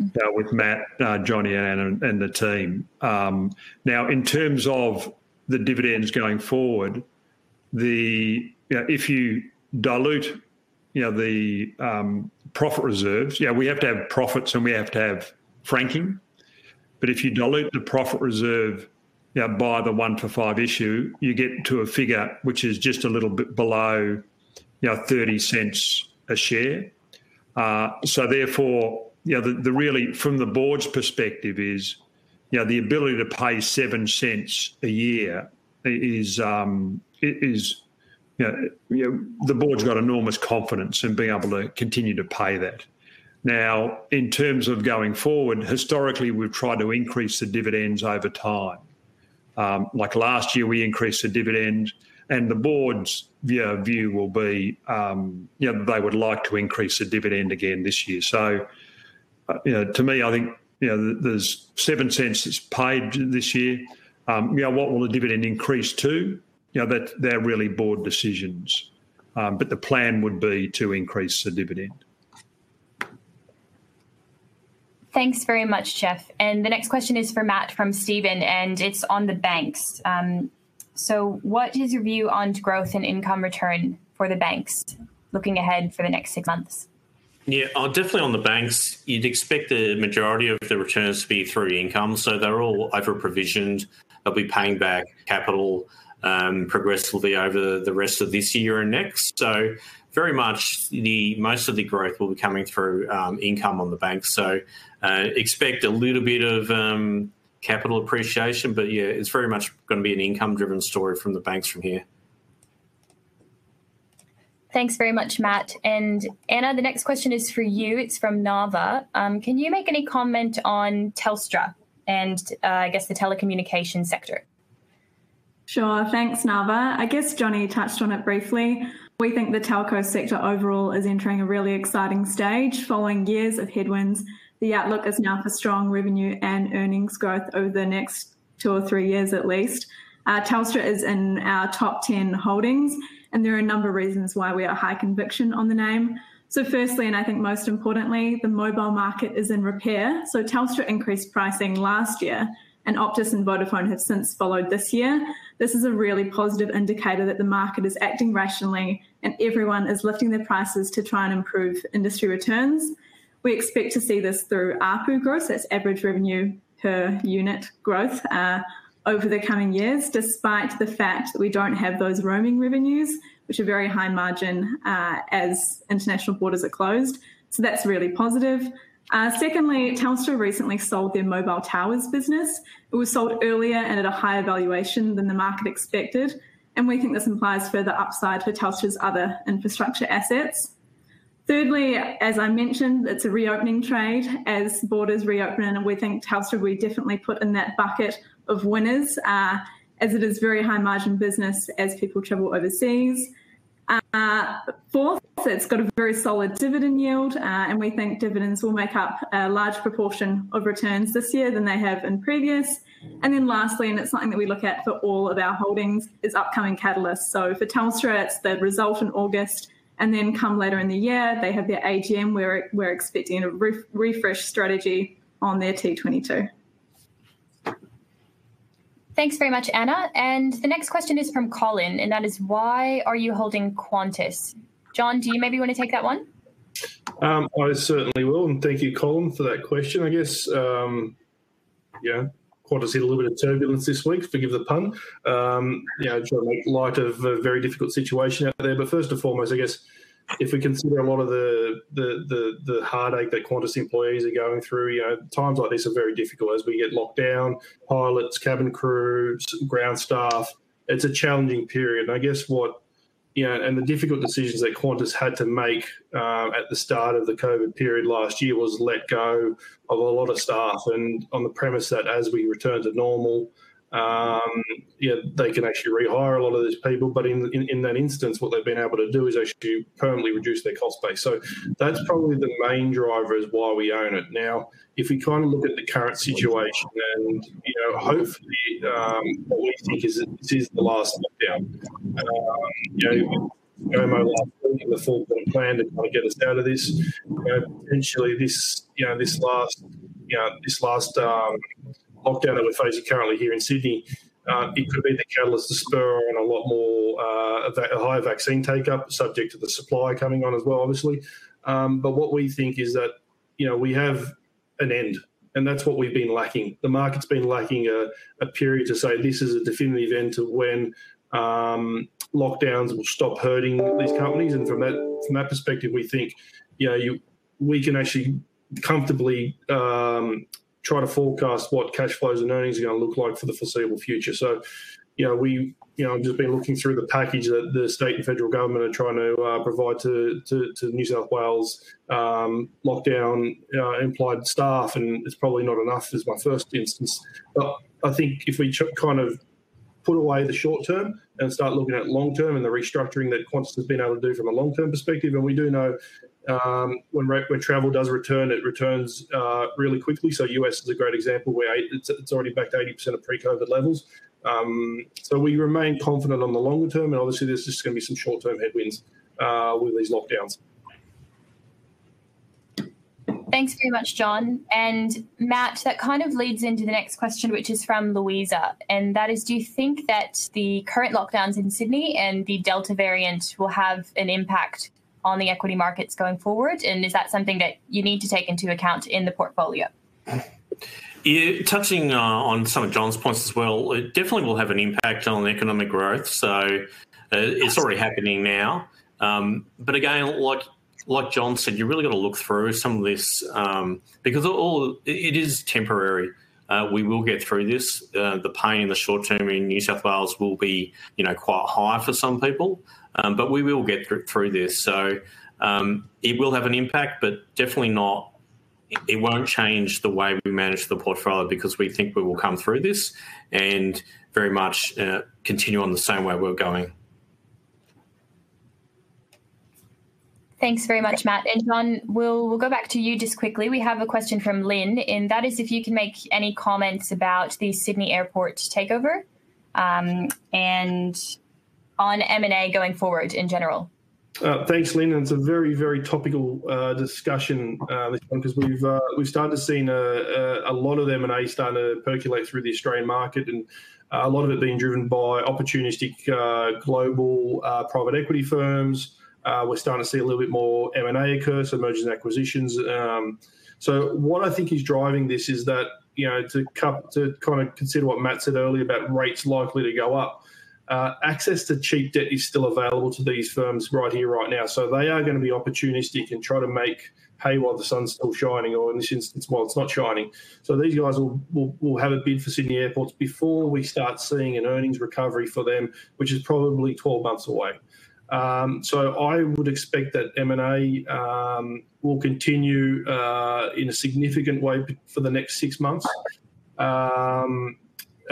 uh, with Matt, uh, Johnny, and, and the team. Um, now, in terms of the dividends going forward, the you know, if you dilute you know the um, profit reserves. Yeah, we have to have profits and we have to have franking. But if you dilute the profit reserve you know, by the one for five issue, you get to a figure which is just a little bit below you know, 30 cents a share. Uh, so therefore, you know, the, the really, from the board's perspective is, you know, the ability to pay seven cents a year is um, is you know, you know, the board's got enormous confidence in being able to continue to pay that. Now, in terms of going forward, historically we've tried to increase the dividends over time. Um, like last year, we increased the dividend, and the board's view, view will be, um, you know, they would like to increase the dividend again this year. So, uh, you know, to me, I think you know, there's seven cents that's paid this year. Um, you know, what will the dividend increase to? You know, that they're really board decisions. Um, but the plan would be to increase the dividend. Thanks very much, Geoff. And the next question is for Matt from Stephen, and it's on the banks. Um, so, what is your view on growth and income return for the banks looking ahead for the next six months? Yeah, oh, definitely on the banks. You'd expect the majority of the returns to be through income. So they're all over provisioned. They'll be paying back capital um, progressively over the rest of this year and next. So very much the most of the growth will be coming through um, income on the bank. So uh, expect a little bit of um, capital appreciation, but yeah, it's very much going to be an income driven story from the banks from here. Thanks very much, Matt. And Anna, the next question is for you. It's from Nava. Um, can you make any comment on Telstra and uh, I guess the telecommunications sector? Sure. Thanks, Nava. I guess Johnny touched on it briefly. We think the telco sector overall is entering a really exciting stage following years of headwinds. The outlook is now for strong revenue and earnings growth over the next two or three years at least. Uh, Telstra is in our top 10 holdings, and there are a number of reasons why we are high conviction on the name. So, firstly, and I think most importantly, the mobile market is in repair. So, Telstra increased pricing last year, and Optus and Vodafone have since followed this year. This is a really positive indicator that the market is acting rationally and everyone is lifting their prices to try and improve industry returns. We expect to see this through ARPU growth, that's average revenue per unit growth, uh, over the coming years, despite the fact that we don't have those roaming revenues, which are very high margin uh, as international borders are closed. So that's really positive. Uh, secondly, Telstra recently sold their mobile towers business. It was sold earlier and at a higher valuation than the market expected, and we think this implies further upside for Telstra's other infrastructure assets. Thirdly, as I mentioned, it's a reopening trade as borders reopen, and we think Telstra will definitely put in that bucket of winners, uh, as it is very high margin business as people travel overseas. Uh, fourth, it's got a very solid dividend yield, uh, and we think dividends will make up a large proportion of returns this year than they have in previous. And then lastly, and it's something that we look at for all of our holdings, is upcoming catalysts. So for Telstra, it's the result in August, and then come later in the year, they have their AGM where we're expecting a refresh strategy on their T22. Thanks very much, Anna. And the next question is from Colin, and that is why are you holding Qantas? John, do you maybe want to take that one? Um, I certainly will, and thank you, Colin, for that question. I guess, um, yeah, Qantas hit a little bit of turbulence this week, forgive the pun. Um, you know, trying to make light of a very difficult situation out there. But first and foremost, I guess if we consider a lot of the, the the the, heartache that Qantas employees are going through, you know, times like this are very difficult as we get locked down, pilots, cabin crews, ground staff. It's a challenging period. And I guess what you know, and the difficult decisions that Qantas had to make um, at the start of the COVID period last year was let go of a lot of staff, and on the premise that as we return to normal, um, yeah, they can actually rehire a lot of these people. But in, in, in that instance, what they've been able to do is actually permanently reduce their cost base. So that's probably the main driver is why we own it. Now, if we kind of look at the current situation, and you know, hopefully, um, what we think is this is the last lockdown. Um, you know, Gomo last week the full plan to kind of get us out of this. You know, potentially, this you know, this last you know, this last um, lockdown that we're facing currently here in Sydney, uh, it could be the catalyst to spur on a lot more uh, a higher vaccine take up, subject to the supply coming on as well, obviously. Um, but what we think is that you know we have an end, and that's what we've been lacking. The market's been lacking a, a period to say this is a definitive end to when um, lockdowns will stop hurting these companies, and from that from that perspective, we think you know you we can actually comfortably um, try to forecast what cash flows and earnings are going to look like for the foreseeable future. So, you know, we, you know, I've just been looking through the package that the state and federal government are trying to uh, provide to, to, to, New South Wales um, lockdown uh, implied staff, and it's probably not enough as my first instance. But I think if we ch- kind of put away the short term and start looking at long term and the restructuring that Qantas has been able to do from a long term perspective. And we do know um, when when travel does return, it returns uh, really quickly. So US is a great example where it's, it's already back to eighty percent of pre-COVID levels. Um, so we remain confident on the longer term, and obviously there's just going to be some short-term headwinds uh, with these lockdowns. Thanks very much, John. And Matt, that kind of leads into the next question, which is from Louisa. And that is Do you think that the current lockdowns in Sydney and the Delta variant will have an impact on the equity markets going forward? And is that something that you need to take into account in the portfolio? Yeah, touching uh, on some of John's points as well, it definitely will have an impact on economic growth. So uh, it's already happening now. Um, but again, like like John said, you really got to look through some of this um, because all it is temporary. Uh, we will get through this. Uh, the pain in the short term in New South Wales will be, you know, quite high for some people, but we will get through this. So um, it will have an impact, but definitely not. It won't change the way we manage the portfolio because we think we will come through this and very much uh, continue on the same way we're going. Thanks very much, Matt. And John, we'll we'll go back to you just quickly. We have a question from Lynn, and that is if you can make any comments about the Sydney Airport takeover, um, and on M and A going forward in general. Uh, thanks, Lynn. It's a very, very topical uh, discussion uh, this one because we've uh, we've started to see a, a, a lot of M and A starting to percolate through the Australian market, and uh, a lot of it being driven by opportunistic uh, global private equity firms. We're starting to see a little bit more M&A occur, so mergers and acquisitions. Um, so what I think is driving this is that, you know, to, to kind of consider what Matt said earlier about rates likely to go up, uh, access to cheap debt is still available to these firms right here, right now. So they are going to be opportunistic and try to make hay while the sun's still shining, or in this instance, while it's not shining. So these guys will, will, will have a bid for Sydney airports before we start seeing an earnings recovery for them, which is probably 12 months away. Um, so I would expect that M&A um, will continue uh, in a significant way for the next six months. Um,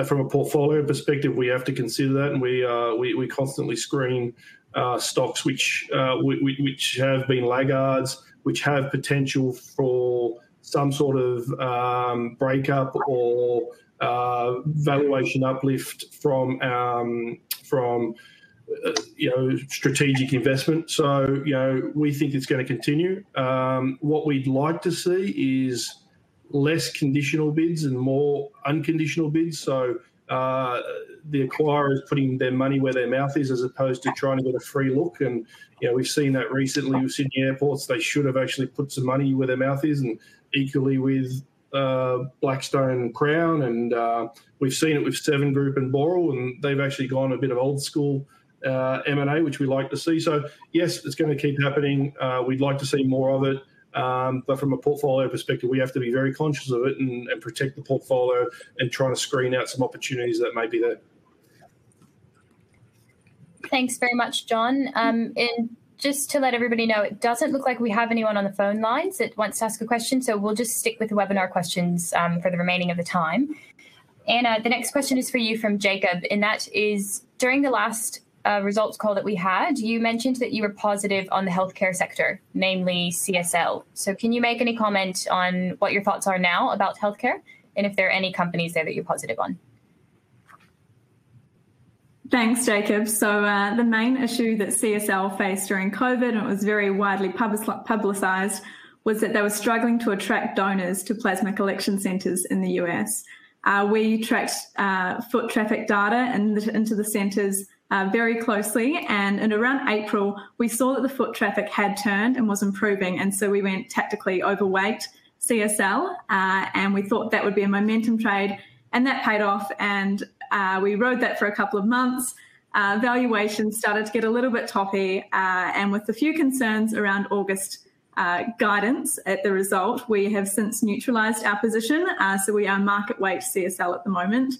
from a portfolio perspective, we have to consider that, and we uh, we, we, constantly screen uh, stocks which uh, which have been laggards, which have potential for some sort of um, breakup or uh, valuation uplift from um, from uh, you know, strategic investment. So, you know, we think it's going to continue. Um, what we'd like to see is less conditional bids and more unconditional bids. So, uh, the is putting their money where their mouth is, as opposed to trying to get a free look. And you know, we've seen that recently with Sydney airports. They should have actually put some money where their mouth is, and equally with uh, Blackstone Crown, and uh, we've seen it with Seven Group and Boral, and they've actually gone a bit of old school uh, M&A, which we like to see. So yes, it's going to keep happening. Uh, we'd like to see more of it. Um, but from a portfolio perspective, we have to be very conscious of it and, and protect the portfolio and trying to screen out some opportunities that may be there. Thanks very much, John. Um, and just to let everybody know, it doesn't look like we have anyone on the phone lines that wants to ask a question, so we'll just stick with the webinar questions um, for the remaining of the time. Anna, the next question is for you from Jacob, and that is during the last uh, results call that we had, you mentioned that you were positive on the healthcare sector, namely CSL. So, can you make any comment on what your thoughts are now about healthcare and if there are any companies there that you're positive on? Thanks, Jacob. So, uh, the main issue that CSL faced during COVID, and it was very widely publicised, was that they were struggling to attract donors to plasma collection centres in the US. Uh, we tracked uh, foot traffic data into the centres uh, very closely. And in around April, we saw that the foot traffic had turned and was improving. And so we went tactically overweight CSL uh, and we thought that would be a momentum trade. And that paid off. And uh, we rode that for a couple of months. Uh, valuations started to get a little bit toppy. Uh, and with a few concerns around August. Uh, guidance at the result, we have since neutralised our position. so we are market weight CSL at the moment.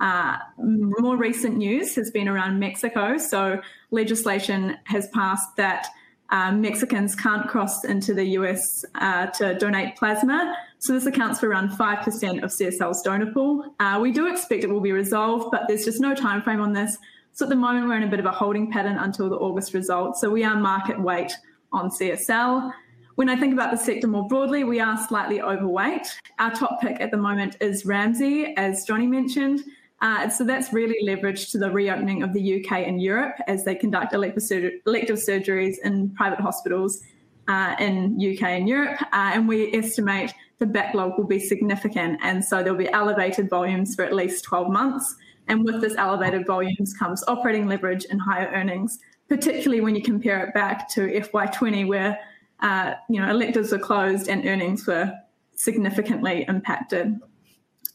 Uh, more recent news has been around Mexico. So, legislation has passed that uh, Mexicans can't cross into the US uh, to donate plasma. So, this accounts for around 5% of CSL's donor pool. Uh, we do expect it will be resolved, but there's just no time frame on this. So, at the moment, we're in a bit of a holding pattern until the August results. So, we are market weight on CSL. When I think about the sector more broadly, we are slightly overweight. Our top pick at the moment is Ramsay, as Johnny mentioned. Uh, so that's really leveraged to the reopening of the UK and Europe as they conduct elective, surgeries in private hospitals uh, in UK and Europe. Uh, and we estimate the backlog will be significant. And so there'll be elevated volumes for at least 12 months. And with this elevated volumes comes operating leverage and higher earnings, particularly when you compare it back to FY20, where uh, you know electives were closed and earnings were significantly impacted.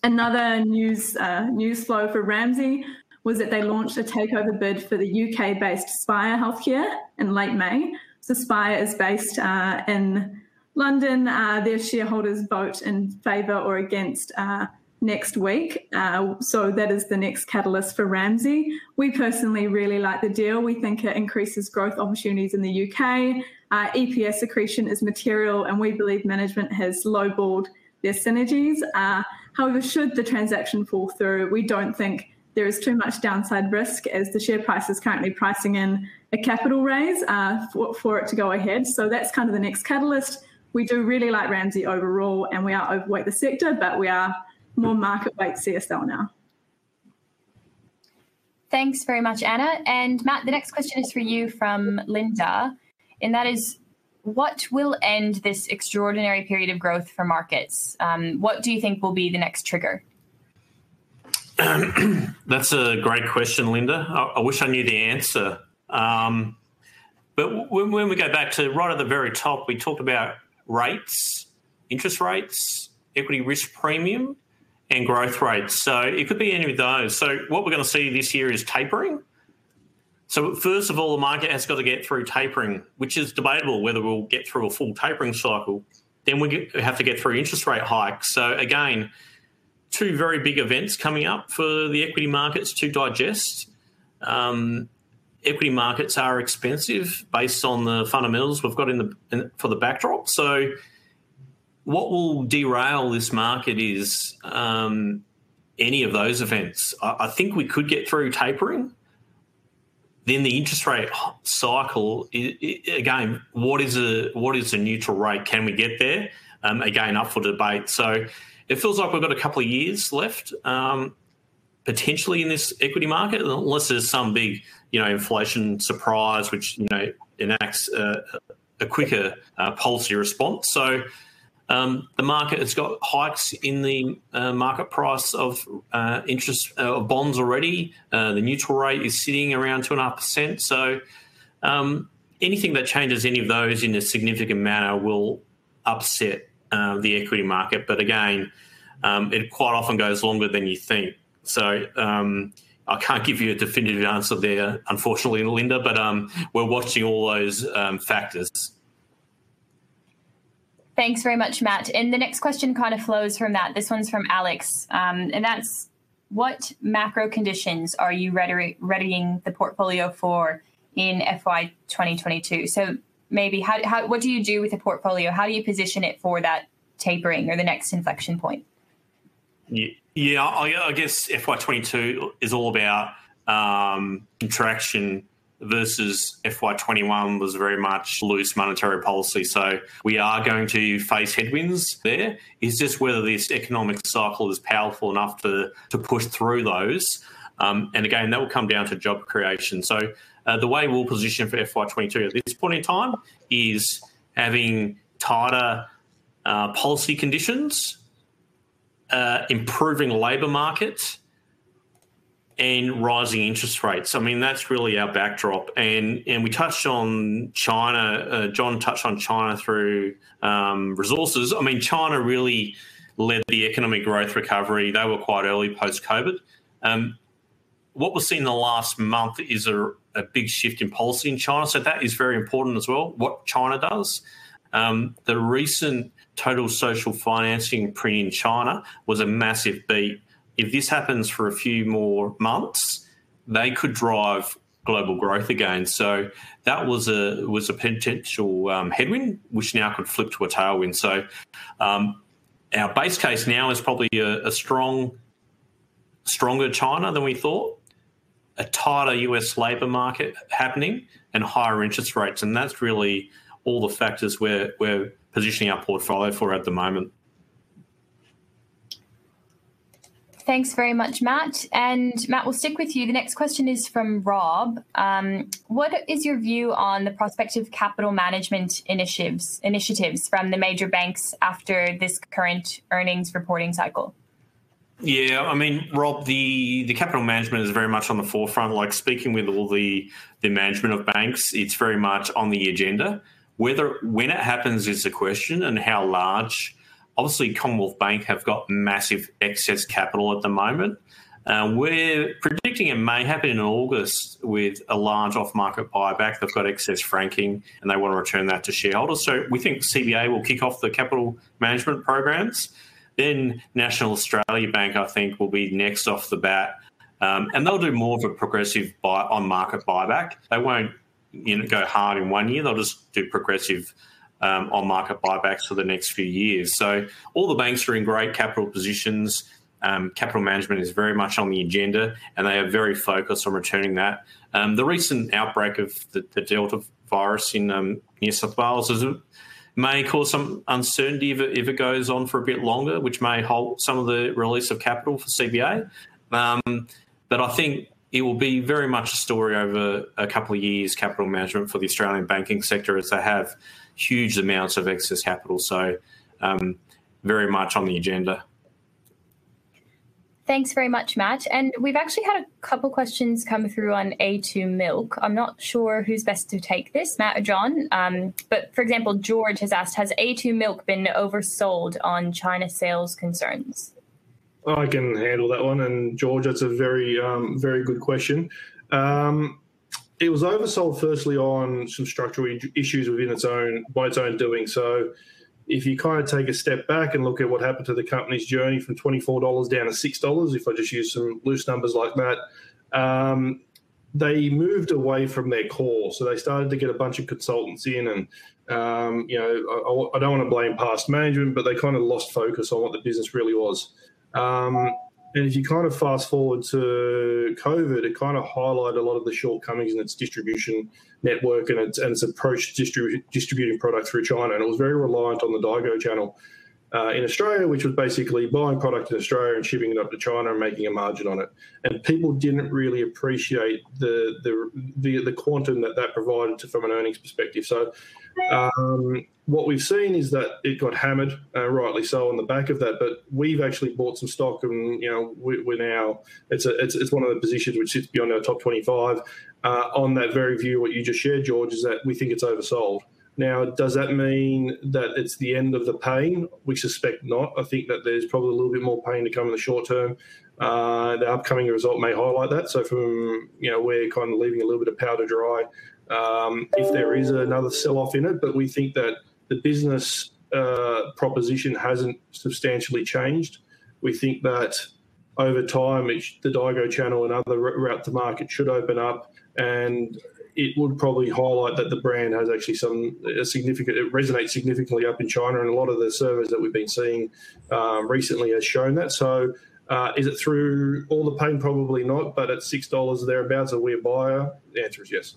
Another news uh, news flow for Ramsay was that they launched a takeover bid for the UK-based Spire Healthcare in late May. So Spire is based uh, in London. Uh, their shareholders vote in favour or against uh, next week. Uh, so that is the next catalyst for Ramsay. We personally really like the deal. We think it increases growth opportunities in the UK. Uh, EPS accretion is material, and we believe management has lowballed their synergies. However, should the transaction fall through, we don't think there is too much downside risk as the share price is currently pricing in a capital raise uh, for, for it to go ahead. So that's kind of the next catalyst. We do really like Ramsay overall, and we are overweight the sector, but we are more market weight CSL now. Thanks very much, Anna. And Matt, the next question is for you from Linda, and that is what will end this extraordinary period of growth for markets? Um, what do you think will be the next trigger? That's a great question, Linda. I, I wish I knew the answer. Um, but when, when, we go back to right at the very top, we talked about rates, interest rates, equity risk premium, and growth rates. So it could be any of those. So what we're going to see this year is tapering. So, first of all, the market has got to get through tapering, which is debatable whether we'll get through a full tapering cycle. Then we have to get through interest rate hikes. So, again, two very big events coming up for the equity markets to digest. Um, equity markets are expensive based on the fundamentals we've got in the in, for the backdrop. So, what will derail this market is um, any of those events. I, I think we could get through tapering then the interest rate cycle again what is a what is a neutral rate? Can we get there? Um, again up for debate. So it feels like we've got a couple of years left um, potentially in this equity market unless there's some big you know inflation surprise which you know enacts a, a quicker uh, policy response. So um, the market has got hikes in the uh, market price of uh, interest uh, of bonds already. Uh, the neutral rate is sitting around two and a half percent. So um, anything that changes any of those in a significant manner will upset uh, the equity market. But again, um, it quite often goes longer than you think. So um, I can't give you a definitive answer there, unfortunately, Linda. But um, we're watching all those um, factors. Thanks very much, Matt. And the next question kind of flows from that. This one's from Alex, um, and that's what macro conditions are you ready- readying the portfolio for in FY 2022? So maybe how, how what do you do with the portfolio? How do you position it for that tapering or the next inflection point? Yeah, yeah I, I guess FY22 is all about um, contraction versus FY21 was very much loose monetary policy. So we are going to face headwinds there. It's just whether this economic cycle is powerful enough to, to push through those. Um, and again, that will come down to job creation. So uh, the way we'll position for FY22 at this point in time is having tighter uh, policy conditions, uh, improving labour market, and rising interest rates. I mean, that's really our backdrop. And and we touched on China. Uh, John touched on China through um, resources. I mean, China really led the economic growth recovery. They were quite early post COVID. Um, what we're seeing in the last month is a, a, big shift in policy in China. So that is very important as well. What China does. Um, the recent total social financing print in China was a massive beat if this happens for a few more months, they could drive global growth again. So that was a was a potential um, headwind, which now could flip to a tailwind. So um, our base case now is probably a, a, strong, stronger China than we thought, a tighter US labour market happening, and higher interest rates, and that's really all the factors we're we're positioning our portfolio for at the moment. Thanks very much, Matt. And Matt, we'll stick with you. The next question is from Rob. Um, what is your view on the prospective capital management initiatives initiatives from the major banks after this current earnings reporting cycle? Yeah, I mean, Rob, the, the capital management is very much on the forefront. Like speaking with all the the management of banks, it's very much on the agenda. Whether when it happens is the question, and how large obviously Commonwealth Bank have got massive excess capital at the moment. Uh, we're predicting it may happen in August with a large off-market buyback. They've got excess franking and they want to return that to shareholders. So we think CBA will kick off the capital management programs. Then National Australia Bank, I think, will be next off the bat, um, and they'll do more of a progressive buy on-market buyback. They won't, you know, go hard in one year. They'll just do progressive um, on market buybacks for the next few years. So all the banks are in great capital positions. Um, capital management is very much on the agenda, and they are very focused on returning that. Um, the recent outbreak of the, the Delta virus in um, New South Wales is, may cause some uncertainty if it, if it, goes on for a bit longer, which may halt some of the release of capital for CBA. Um, but I think it will be very much a story over a couple of years, capital management for the Australian banking sector, as they have huge amounts of excess capital. So, um, very much on the agenda. Thanks very much, Matt. And we've actually had a couple questions come through on A2 milk. I'm not sure who's best to take this, Matt or John. Um, but for example, George has asked Has A2 milk been oversold on China sales concerns? I can handle that one. And George, that's a very, um, very good question. Um, it was oversold firstly on some structural issues within its own by its own doing. So if you kind of take a step back and look at what happened to the company's journey from $24 down to $6, if I just use some loose numbers like that, um, they moved away from their core. So they started to get a bunch of consultants in, and um, you know, I, I, don't want to blame past management, but they kind of lost focus on what the business really was. Um, and if you kind of fast forward to COVID, it kind of highlighted a lot of the shortcomings in its distribution network and its, and its approach to distribu- distributing product through China. And it was very reliant on the Daigou channel uh, in Australia, which was basically buying product in Australia and shipping it up to China and making a margin on it. And people didn't really appreciate the the the, the quantum that that provided to, from an earnings perspective. So um, what we've seen is that it got hammered, uh, rightly so, on the back of that. But we've actually bought some stock, and you know we, are now it's a it's, it's one of the positions which sits beyond our top twenty five. Uh, on that very view, what you just shared, George, is that we think it's oversold. Now, does that mean that it's the end of the pain? We suspect not. I think that there's probably a little bit more pain to come in the short term. Uh, the upcoming result may highlight that. So, from you know, we're kind of leaving a little bit of powder dry um, if there is another sell off in it. But we think that the business uh, proposition hasn't substantially changed. We think that over time, the Daigou channel and other route to market should open up. And it would probably highlight that the brand has actually some a significant. It resonates significantly up in China, and a lot of the surveys that we've been seeing um, recently has shown that. So. Uh, is it through all the pain? Probably not, but at six dollars thereabouts, are we a buyer? The answer is yes.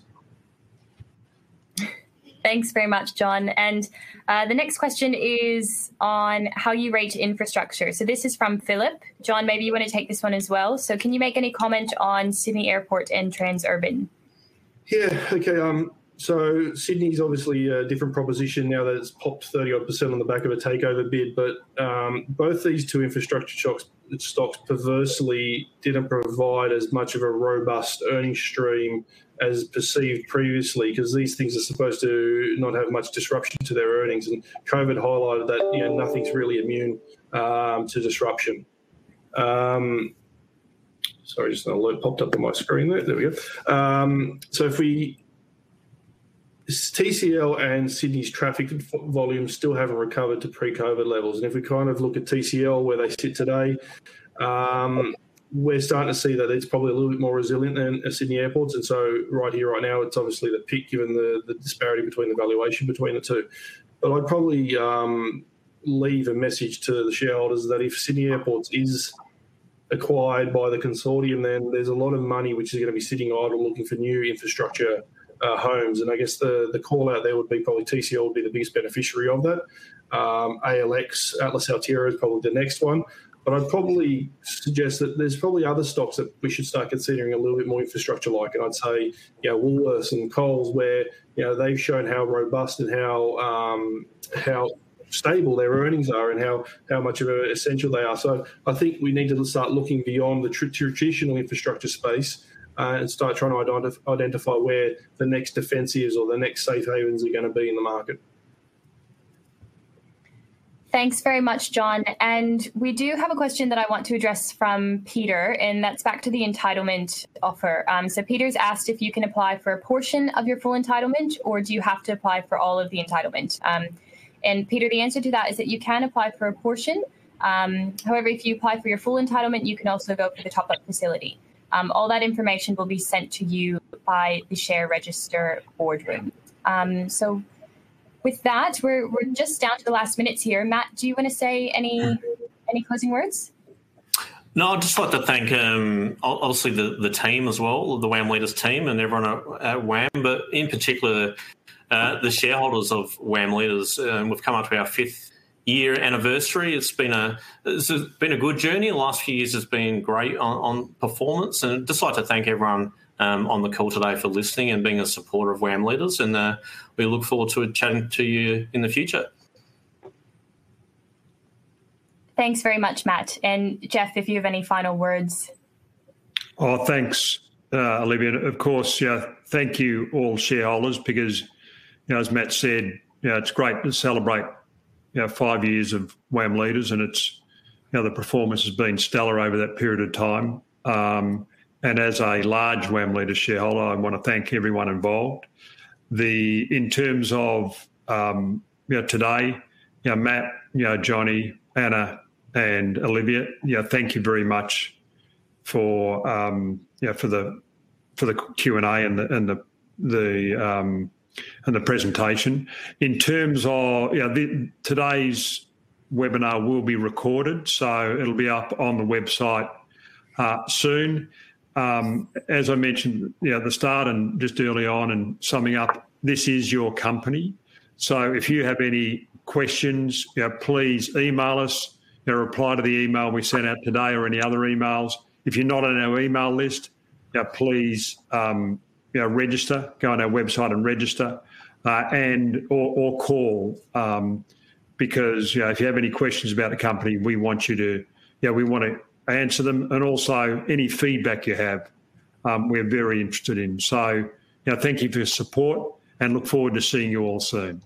Thanks very much, John. And uh, the next question is on how you rate infrastructure. So this is from Philip. John, maybe you want to take this one as well. So can you make any comment on Sydney Airport and Transurban? Yeah. Okay. Um. So Sydney's obviously a different proposition now that it's popped thirty odd percent on the back of a takeover bid. But um, both these two infrastructure stocks, stocks perversely didn't provide as much of a robust earnings stream as perceived previously, because these things are supposed to not have much disruption to their earnings. And COVID highlighted that you know nothing's really immune um, to disruption. Um, sorry, just an alert popped up on my screen there. There we go. Um, so if we TCL and Sydney's traffic volumes still haven't recovered to pre-COVID levels, and if we kind of look at TCL where they sit today, um, we're starting to see that it's probably a little bit more resilient than Sydney airports. And so, right here, right now, it's obviously the pick given the, the disparity between the valuation between the two. But I'd probably um, leave a message to the shareholders that if Sydney airports is acquired by the consortium, then there's a lot of money which is going to be sitting idle looking for new infrastructure uh, homes. And I guess the, the call out there would be probably TCL would be the biggest beneficiary of that. Um, ALX, Atlas Arteria is probably the next one. But I'd probably suggest that there's probably other stocks that we should start considering a little bit more infrastructure like. And I'd say, you know, Woolworths and Coles, where, you know, they've shown how robust and how, um, how stable their earnings are and how, how much of an essential they are. So I think we need to start looking beyond the tr- traditional infrastructure space uh, and start trying to identify, identify where the next defensives or the next safe havens are going to be in the market. Thanks very much, John. And we do have a question that I want to address from Peter, and that's back to the entitlement offer. Um, so, Peter's asked if you can apply for a portion of your full entitlement, or do you have to apply for all of the entitlement? Um, and, Peter, the answer to that is that you can apply for a portion. Um, however, if you apply for your full entitlement, you can also go for the top up facility. Um, all that information will be sent to you by the share register boardroom. Um, so, with that, we're, we're just down to the last minutes here. Matt, do you want to say any any closing words? No, I'd just like to thank um, obviously the, the team as well, the WAM Leaders team and everyone at, WAM, but in particular uh, the shareholders of WAM Leaders. Um, we've come up to our fifth year anniversary. It's been a it's been a good journey. The last few years has been great on, on performance, and I'd just like to thank everyone um, on the call today for listening and being a supporter of WAM Leaders. And uh, we look forward to chatting to you in the future. Thanks very much, Matt. And Geoff, if you have any final words. Oh, thanks, uh, Olivia. Of course, yeah, thank you all shareholders because, you know, as Matt said, you know, it's great to celebrate, you know, five years of WAM Leaders and it's, you know, the performance has been stellar over that period of time. Um, and as a large WAM leader shareholder, I want to thank everyone involved. The in terms of um, you know, today, you know, Matt, you know, Johnny, Anna, and Olivia, know, thank you very much for um, know, for the for the Q and A and the and the the um, and the presentation. In terms of know, the, today's webinar will be recorded, so it'll be up on the website uh, soon. Um, as I mentioned at the start and just early on, and summing up, this is your company. So if you have any questions, know, please email us. You reply to the email we sent out today or any other emails. If you're not on our email list, you know, please um, you know, register. Go on our website and register, uh, and or, or call um, because you know, if you have any questions about the company, we want you to. Yeah, we want to answer them, and also any feedback you have, um, we're very interested in. So, you know, thank you for your support and look forward to seeing you all soon.